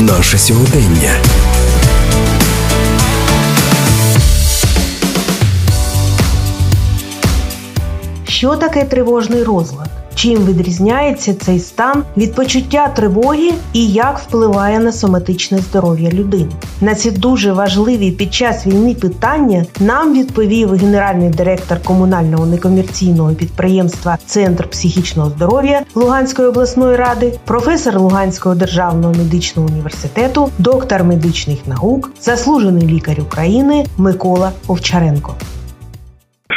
наше сьогодення. Що таке тривожний розлад? Чим відрізняється цей стан від почуття тривоги і як впливає на соматичне здоров'я людини? На ці дуже важливі під час війни питання нам відповів генеральний директор комунального некомерційного підприємства Центр психічного здоров'я Луганської обласної ради, професор Луганського державного медичного університету, доктор медичних наук, заслужений лікар України Микола Овчаренко.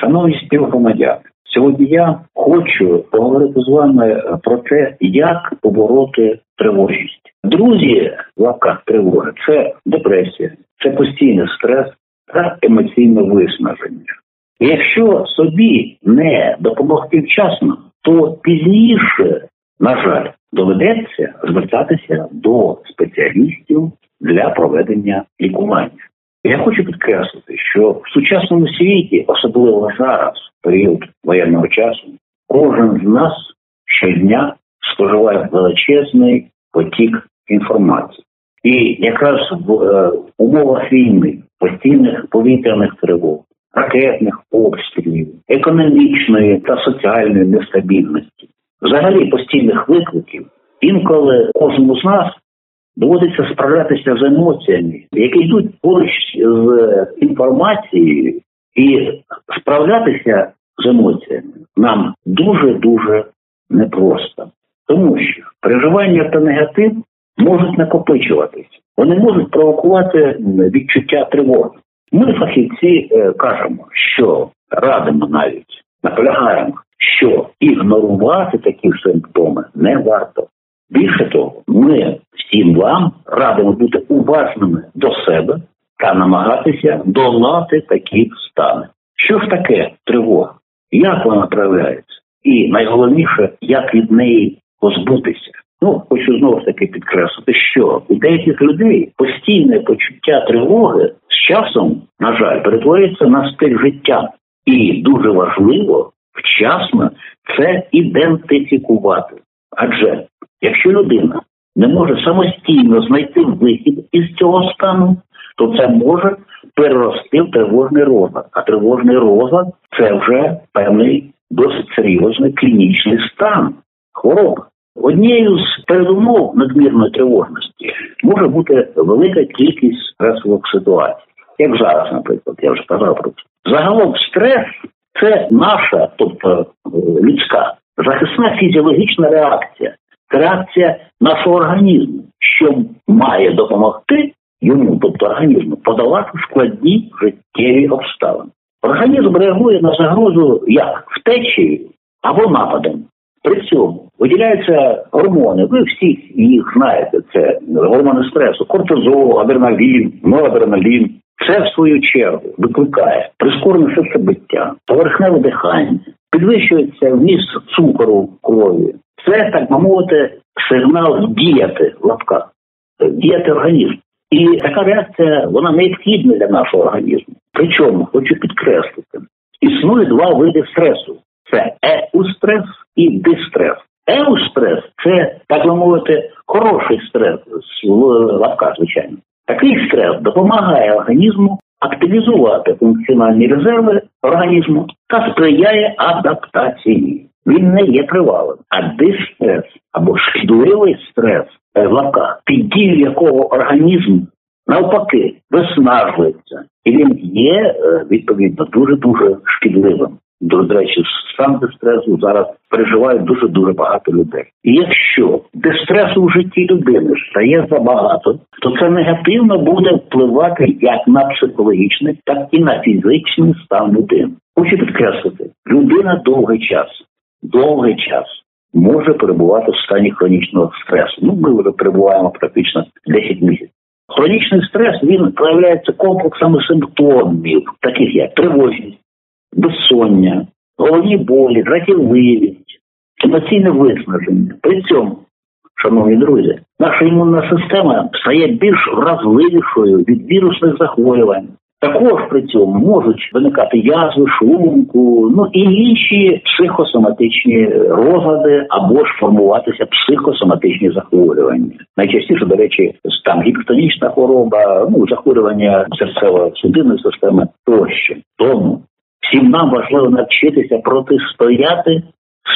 Шановні співгромадяни, Сьогодні я хочу поговорити з вами про те, як побороти тривожність. Друзі, в лапках тривоги це депресія, це постійний стрес та емоційне виснаження. Якщо собі не допомогти вчасно, то пізніше, на жаль, доведеться звертатися до спеціалістів для проведення лікування. Я хочу підкреслити, що в сучасному світі, особливо зараз, період воєнного часу, кожен з нас щодня споживає величезний потік інформації. І якраз в е, умовах війни, постійних повітряних тривог, ракетних обстрілів, економічної та соціальної нестабільності, взагалі постійних викликів, інколи кожному з нас доводиться справлятися з емоціями, які йдуть поруч з інформацією, і справлятися з емоціями нам дуже дуже непросто, тому що переживання та негатив можуть накопичуватись, вони можуть провокувати відчуття тривоги. Ми, фахівці, е, кажемо, що радимо навіть наполягаємо, що ігнорувати такі симптоми не варто. Більше того, ми всім вам радимо бути уважними до себе та намагатися долати такі стани. Що ж таке тривога? Як вона проявляється? І найголовніше, як від неї позбутися. Ну, хочу знову ж таки підкреслити, що у деяких людей постійне почуття тривоги з часом, на жаль, перетворюється на стиль життя. І дуже важливо вчасно це ідентифікувати. Адже якщо людина не може самостійно знайти вихід із цього стану, то це може перерости в тривожний розлад. А тривожний розлад це вже певний досить серйозний клінічний стан хвороби. Однією з передумов надмірної тривожності може бути велика кількість стресових ситуацій, як зараз, наприклад, я вже казав про це. Загалом стрес це наша, тобто е, людська захисна фізіологічна реакція реакція нашого організму, що має допомогти йому, тобто організму, подолати складні життєві обставини. Організм реагує на загрозу як втечею або нападом. При цьому виділяються гормони. Ви всі їх знаєте. Це гормони стресу, кортизол, адреналін, норадреналін. Це в свою чергу викликає прискорене серцебиття, поверхневе дихання, підвищується вміст цукору в крові, це, так би мовити, сигнал діяти в лапках, діяти організм. І така реакція вона необхідна для нашого організму. Причому хочу підкреслити, існує два види стресу: це еустрес і дистрес. Еустрес це, так би мовити, хороший стрес в лапках, звичайно. Такий стрес допомагає організму активізувати функціональні резерви організму та сприяє адаптації він не є тривалим. А дистрес або шкідливий стрес в під дією якого організм навпаки виснажується, і він є е, відповідно дуже дуже шкідливим. До речі, стан дистресу зараз переживають дуже дуже багато людей. І якщо дистресу в житті людини стає забагато, то це негативно буде впливати як на психологічний, так і на фізичний стан людини. Хочу підкреслити, людина довгий час довгий час може перебувати в стані хронічного стресу. Ну, ми вже перебуваємо практично 10 місяців. Хронічний стрес він проявляється комплексами симптомів, таких як тривожність, безсоння, головні болі, дратівливість, емоційне виснаження. При цьому, шановні друзі, наша імунна система стає більш вразливішою від вірусних захворювань Також при цьому можуть виникати язви, шлунку, ну і інші психосоматичні розлади або ж формуватися психосоматичні захворювання. Найчастіше, до речі, там гіпертонічна хвороба, ну захворювання серцево-судинної системи тощо. Тому всім нам важливо навчитися протистояти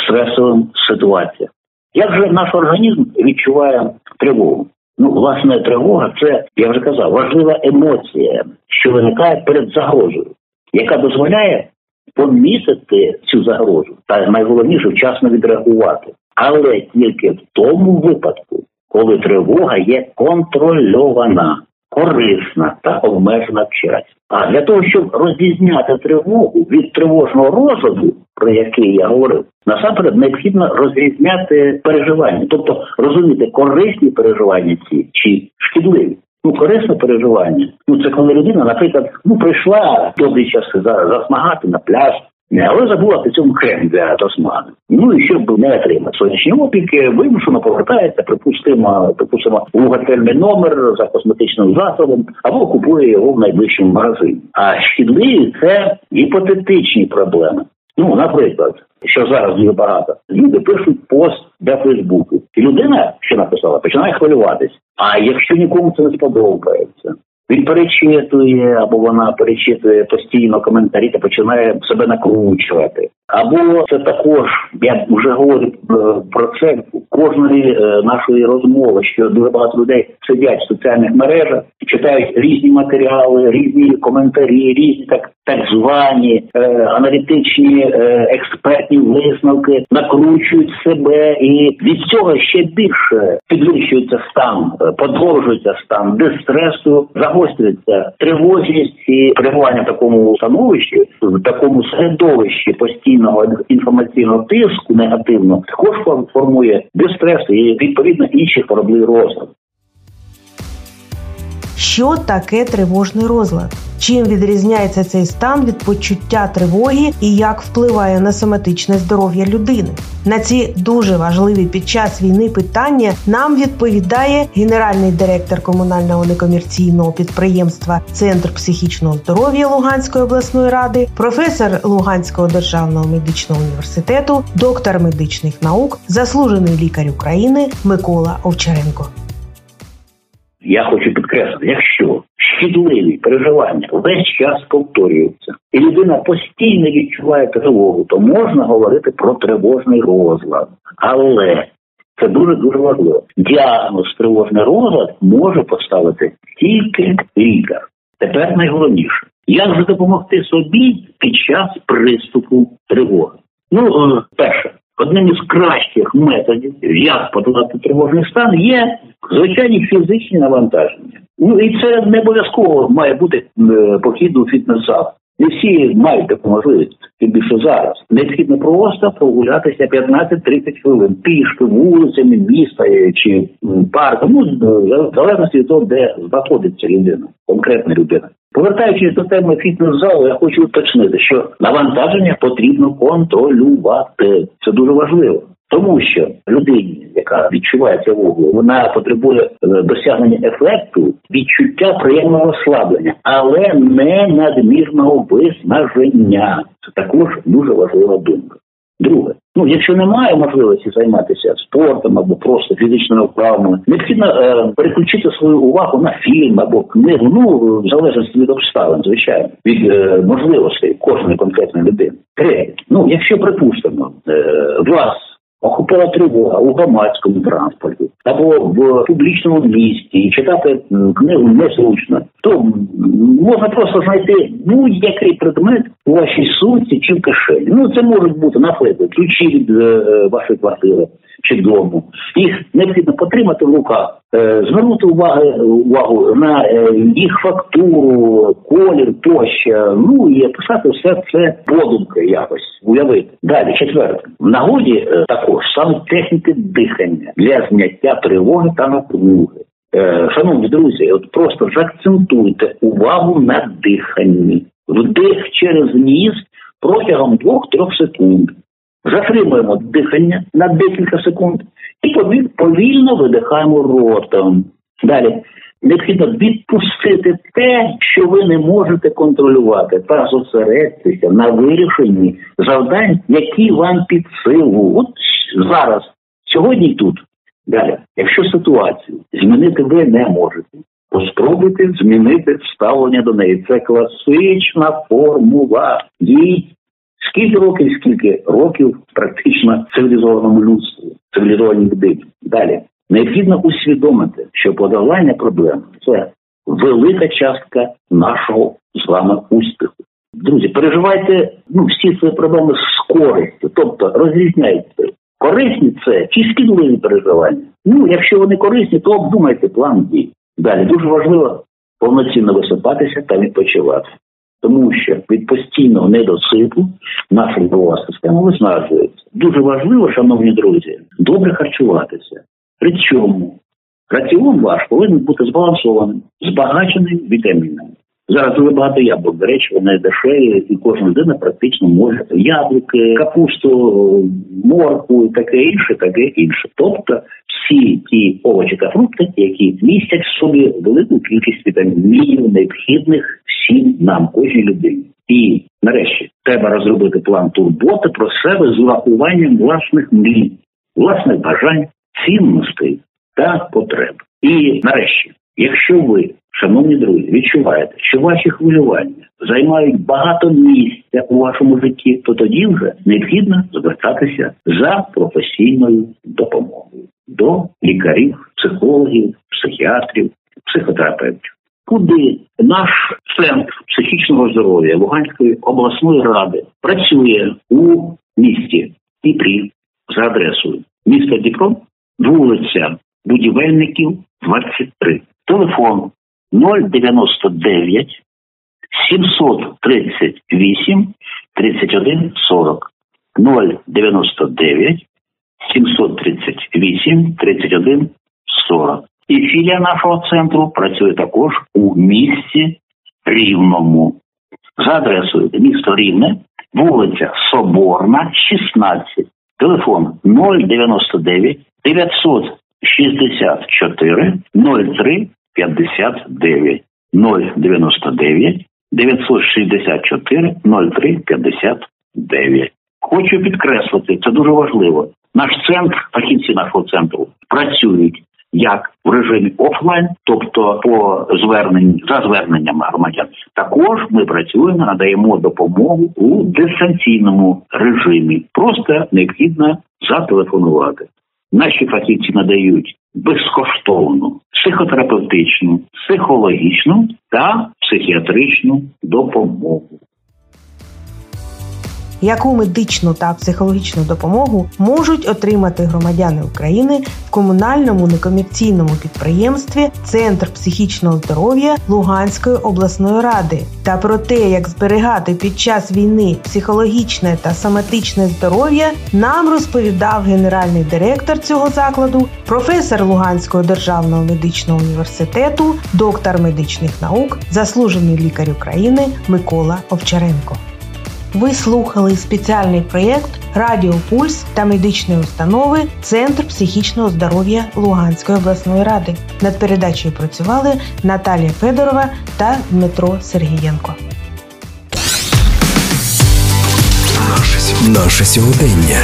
стресовим ситуаціям. Як же наш організм відчуває тривогу? Ну, власне, тривога це, я вже казав, важлива емоція, що виникає перед загрозою, яка дозволяє помітити цю загрозу та найголовніше вчасно відреагувати. Але тільки в тому випадку, коли тривога є контрольована, корисна та обмежена в. А для того, щоб розрізняти тривогу від тривожного розладу, про який я говорив, насамперед необхідно розрізняти переживання, тобто розуміти корисні переживання ці чи шкідливі. Ну, корисне переживання. Ну це коли людина, наприклад, ну прийшла добрі часи засмагати на пляж, але забула при цьому крем для засмаги. Ну і щоб не отримати сонячні опіки, вимушено повертається, припустимо, припустимо у готельний номер за косметичним засобом або купує його в найближчому магазині. А шкідливі це гіпотетичні проблеми. Ну, наприклад, що зараз дуже багато, люди пишуть пост для Фейсбуку, і людина, що написала, починає хвилюватись. А якщо нікому це не сподобається, він перечитує або вона перечитує постійно коментарі та починає себе накручувати. Або це також я вже говорю е, про це кожної е, нашої розмови, що дуже багато людей сидять в соціальних мережах, читають різні матеріали, різні коментарі, різні так так звані е, аналітичні е, експертні висновки, накручують себе, і від цього ще більше підвищується стан, е, подовжується стан дистресу, загострюється тривожність і перебування в такому становищі, в такому середовищі постійного інформаційного тиску негативно також формує дистрес і відповідно інші хворобливі розлади. Що таке тривожний розлад? Чим відрізняється цей стан від почуття тривоги і як впливає на соматичне здоров'я людини? На ці дуже важливі під час війни питання нам відповідає генеральний директор комунального некомерційного підприємства Центр психічного здоров'я Луганської обласної ради, професор Луганського державного медичного університету, доктор медичних наук, заслужений лікар України Микола Овчаренко. Я хочу підкреслити, якщо шкідливі переживання весь час повторюються, і людина постійно відчуває тривогу, то можна говорити про тривожний розлад. Але це дуже дуже важливо. Діагноз тривожний розлад може поставити тільки лікар. Тепер найголовніше, як же допомогти собі під час приступу тривоги. Ну, е, перше, одним із кращих методів, як подолати тривожний стан, є звичайні фізичні навантаження. Ну і це не обов'язково має бути е, похід у фітнес-зал. Не всі мають таку можливість, тим більше зараз. Необхідно просто прогулятися 15-30 хвилин пішки вулицями міста чи парком, ну в залежності від того, де знаходиться людина, конкретна людина. Повертаючись до теми фітнес-залу, я хочу уточнити, що навантаження потрібно контролювати. Це дуже важливо. Тому що людині, яка відчуває цього, вона потребує е, досягнення ефекту, відчуття приємного ослаблення, але не надмірного виснаження. Це також дуже важлива думка. Друге, ну якщо немає можливості займатися спортом або просто фізичною вправами, необхідно е, переключити свою увагу на фільм або книгу. Ну в залежності від обставин, звичайно, від е, можливостей кожної конкретної людини. Третє, ну якщо припустимо, е, вас охопила тривога у громадському транспорті або в публічному місті і читати книгу незручно, то можна просто знайти будь-який предмет у вашій сумці чи в кишені. Ну це можуть бути наприклад ключі від е, вашої квартири чи дому. Їх необхідно потримати в руках, е, звернути увагу увагу на е, їх фактуру, колір тощо. Ну і описати все це подумки якось уявити. Далі четверте в нагоді е, також саме техніки дихання для зняття тривоги та напруги. Шановні друзі, от просто заакцентуйте увагу на диханні. Вдих через ніс протягом 2-3 секунд. Затримуємо дихання на декілька секунд і повільно видихаємо ротом. Далі Необхідно відпустити те, що ви не можете контролювати, та зосередитися на вирішенні завдань, які вам під силу. От зараз, сьогодні тут. Далі, якщо ситуацію змінити ви не можете, то змінити ставлення до неї. Це класична формула. Їй скільки років, скільки років практично цивілізованому людству, цивілізованій людині. Далі необхідно усвідомити, що подолання проблем це велика частка нашого з вами успіху. Друзі, переживайте ну, всі свої проблеми з користю, тобто розрізняйте. Корисні це чи шкідливі переживання. Ну, якщо вони корисні, то обдумайте план дій. Далі дуже важливо повноцінно висипатися та відпочивати, тому що від постійного недосипу наша нервова система виснажується. Дуже важливо, шановні друзі, добре харчуватися. При цьому раціон ваш повинен бути збалансованим, збагаченим вітамінами. Зараз дуже багато яблук, до речі, вони дешеві, і кожна людина практично може яблуки, капусту, морку і таке інше, таке інше. Тобто всі ті овочі та фрукти, які містять в собі велику кількість вітамінів, необхідних всім нам, кожній людині. І нарешті треба розробити план турботи про себе з урахуванням власних мрій, власних бажань, цінностей та потреб. І нарешті, якщо ви Шановні друзі, відчуваєте, що ваші хвилювання займають багато місця у вашому житті, то тоді вже необхідно звертатися за професійною допомогою до лікарів, психологів, психіатрів, психотерапевтів. Куди наш центр психічного здоров'я Луганської обласної ради працює у місті Дніпрі за адресою міста Дніпро, вулиця Будівельників, 23. Телефон 099 738 31 40 099 738 31 40. І філія нашого центру працює також у місті Рівному. За адресою місто Рівне, вулиця Соборна, 16, телефон 099 964 03 59 099 964 03 59. Хочу підкреслити, це дуже важливо. Наш центр, фахівці нашого центру, працюють як в режимі офлайн, тобто по зверненню за зверненнями громадян. Також ми працюємо, надаємо допомогу у дистанційному режимі. Просто необхідно зателефонувати. Наші фахівці надають безкоштовну психотерапевтичну, психологічну та психіатричну допомогу яку медичну та психологічну допомогу можуть отримати громадяни України в комунальному некомерційному підприємстві Центр психічного здоров'я Луганської обласної ради та про те, як зберігати під час війни психологічне та соматичне здоров'я, нам розповідав генеральний директор цього закладу, професор Луганського державного медичного університету, доктор медичних наук, заслужений лікар України Микола Овчаренко. Ви слухали спеціальний проєкт Радіо Пульс та медичної установи Центр психічного здоров'я Луганської обласної ради. Над передачею працювали Наталія Федорова та Дмитро Сергієнко. Наше сьогодення.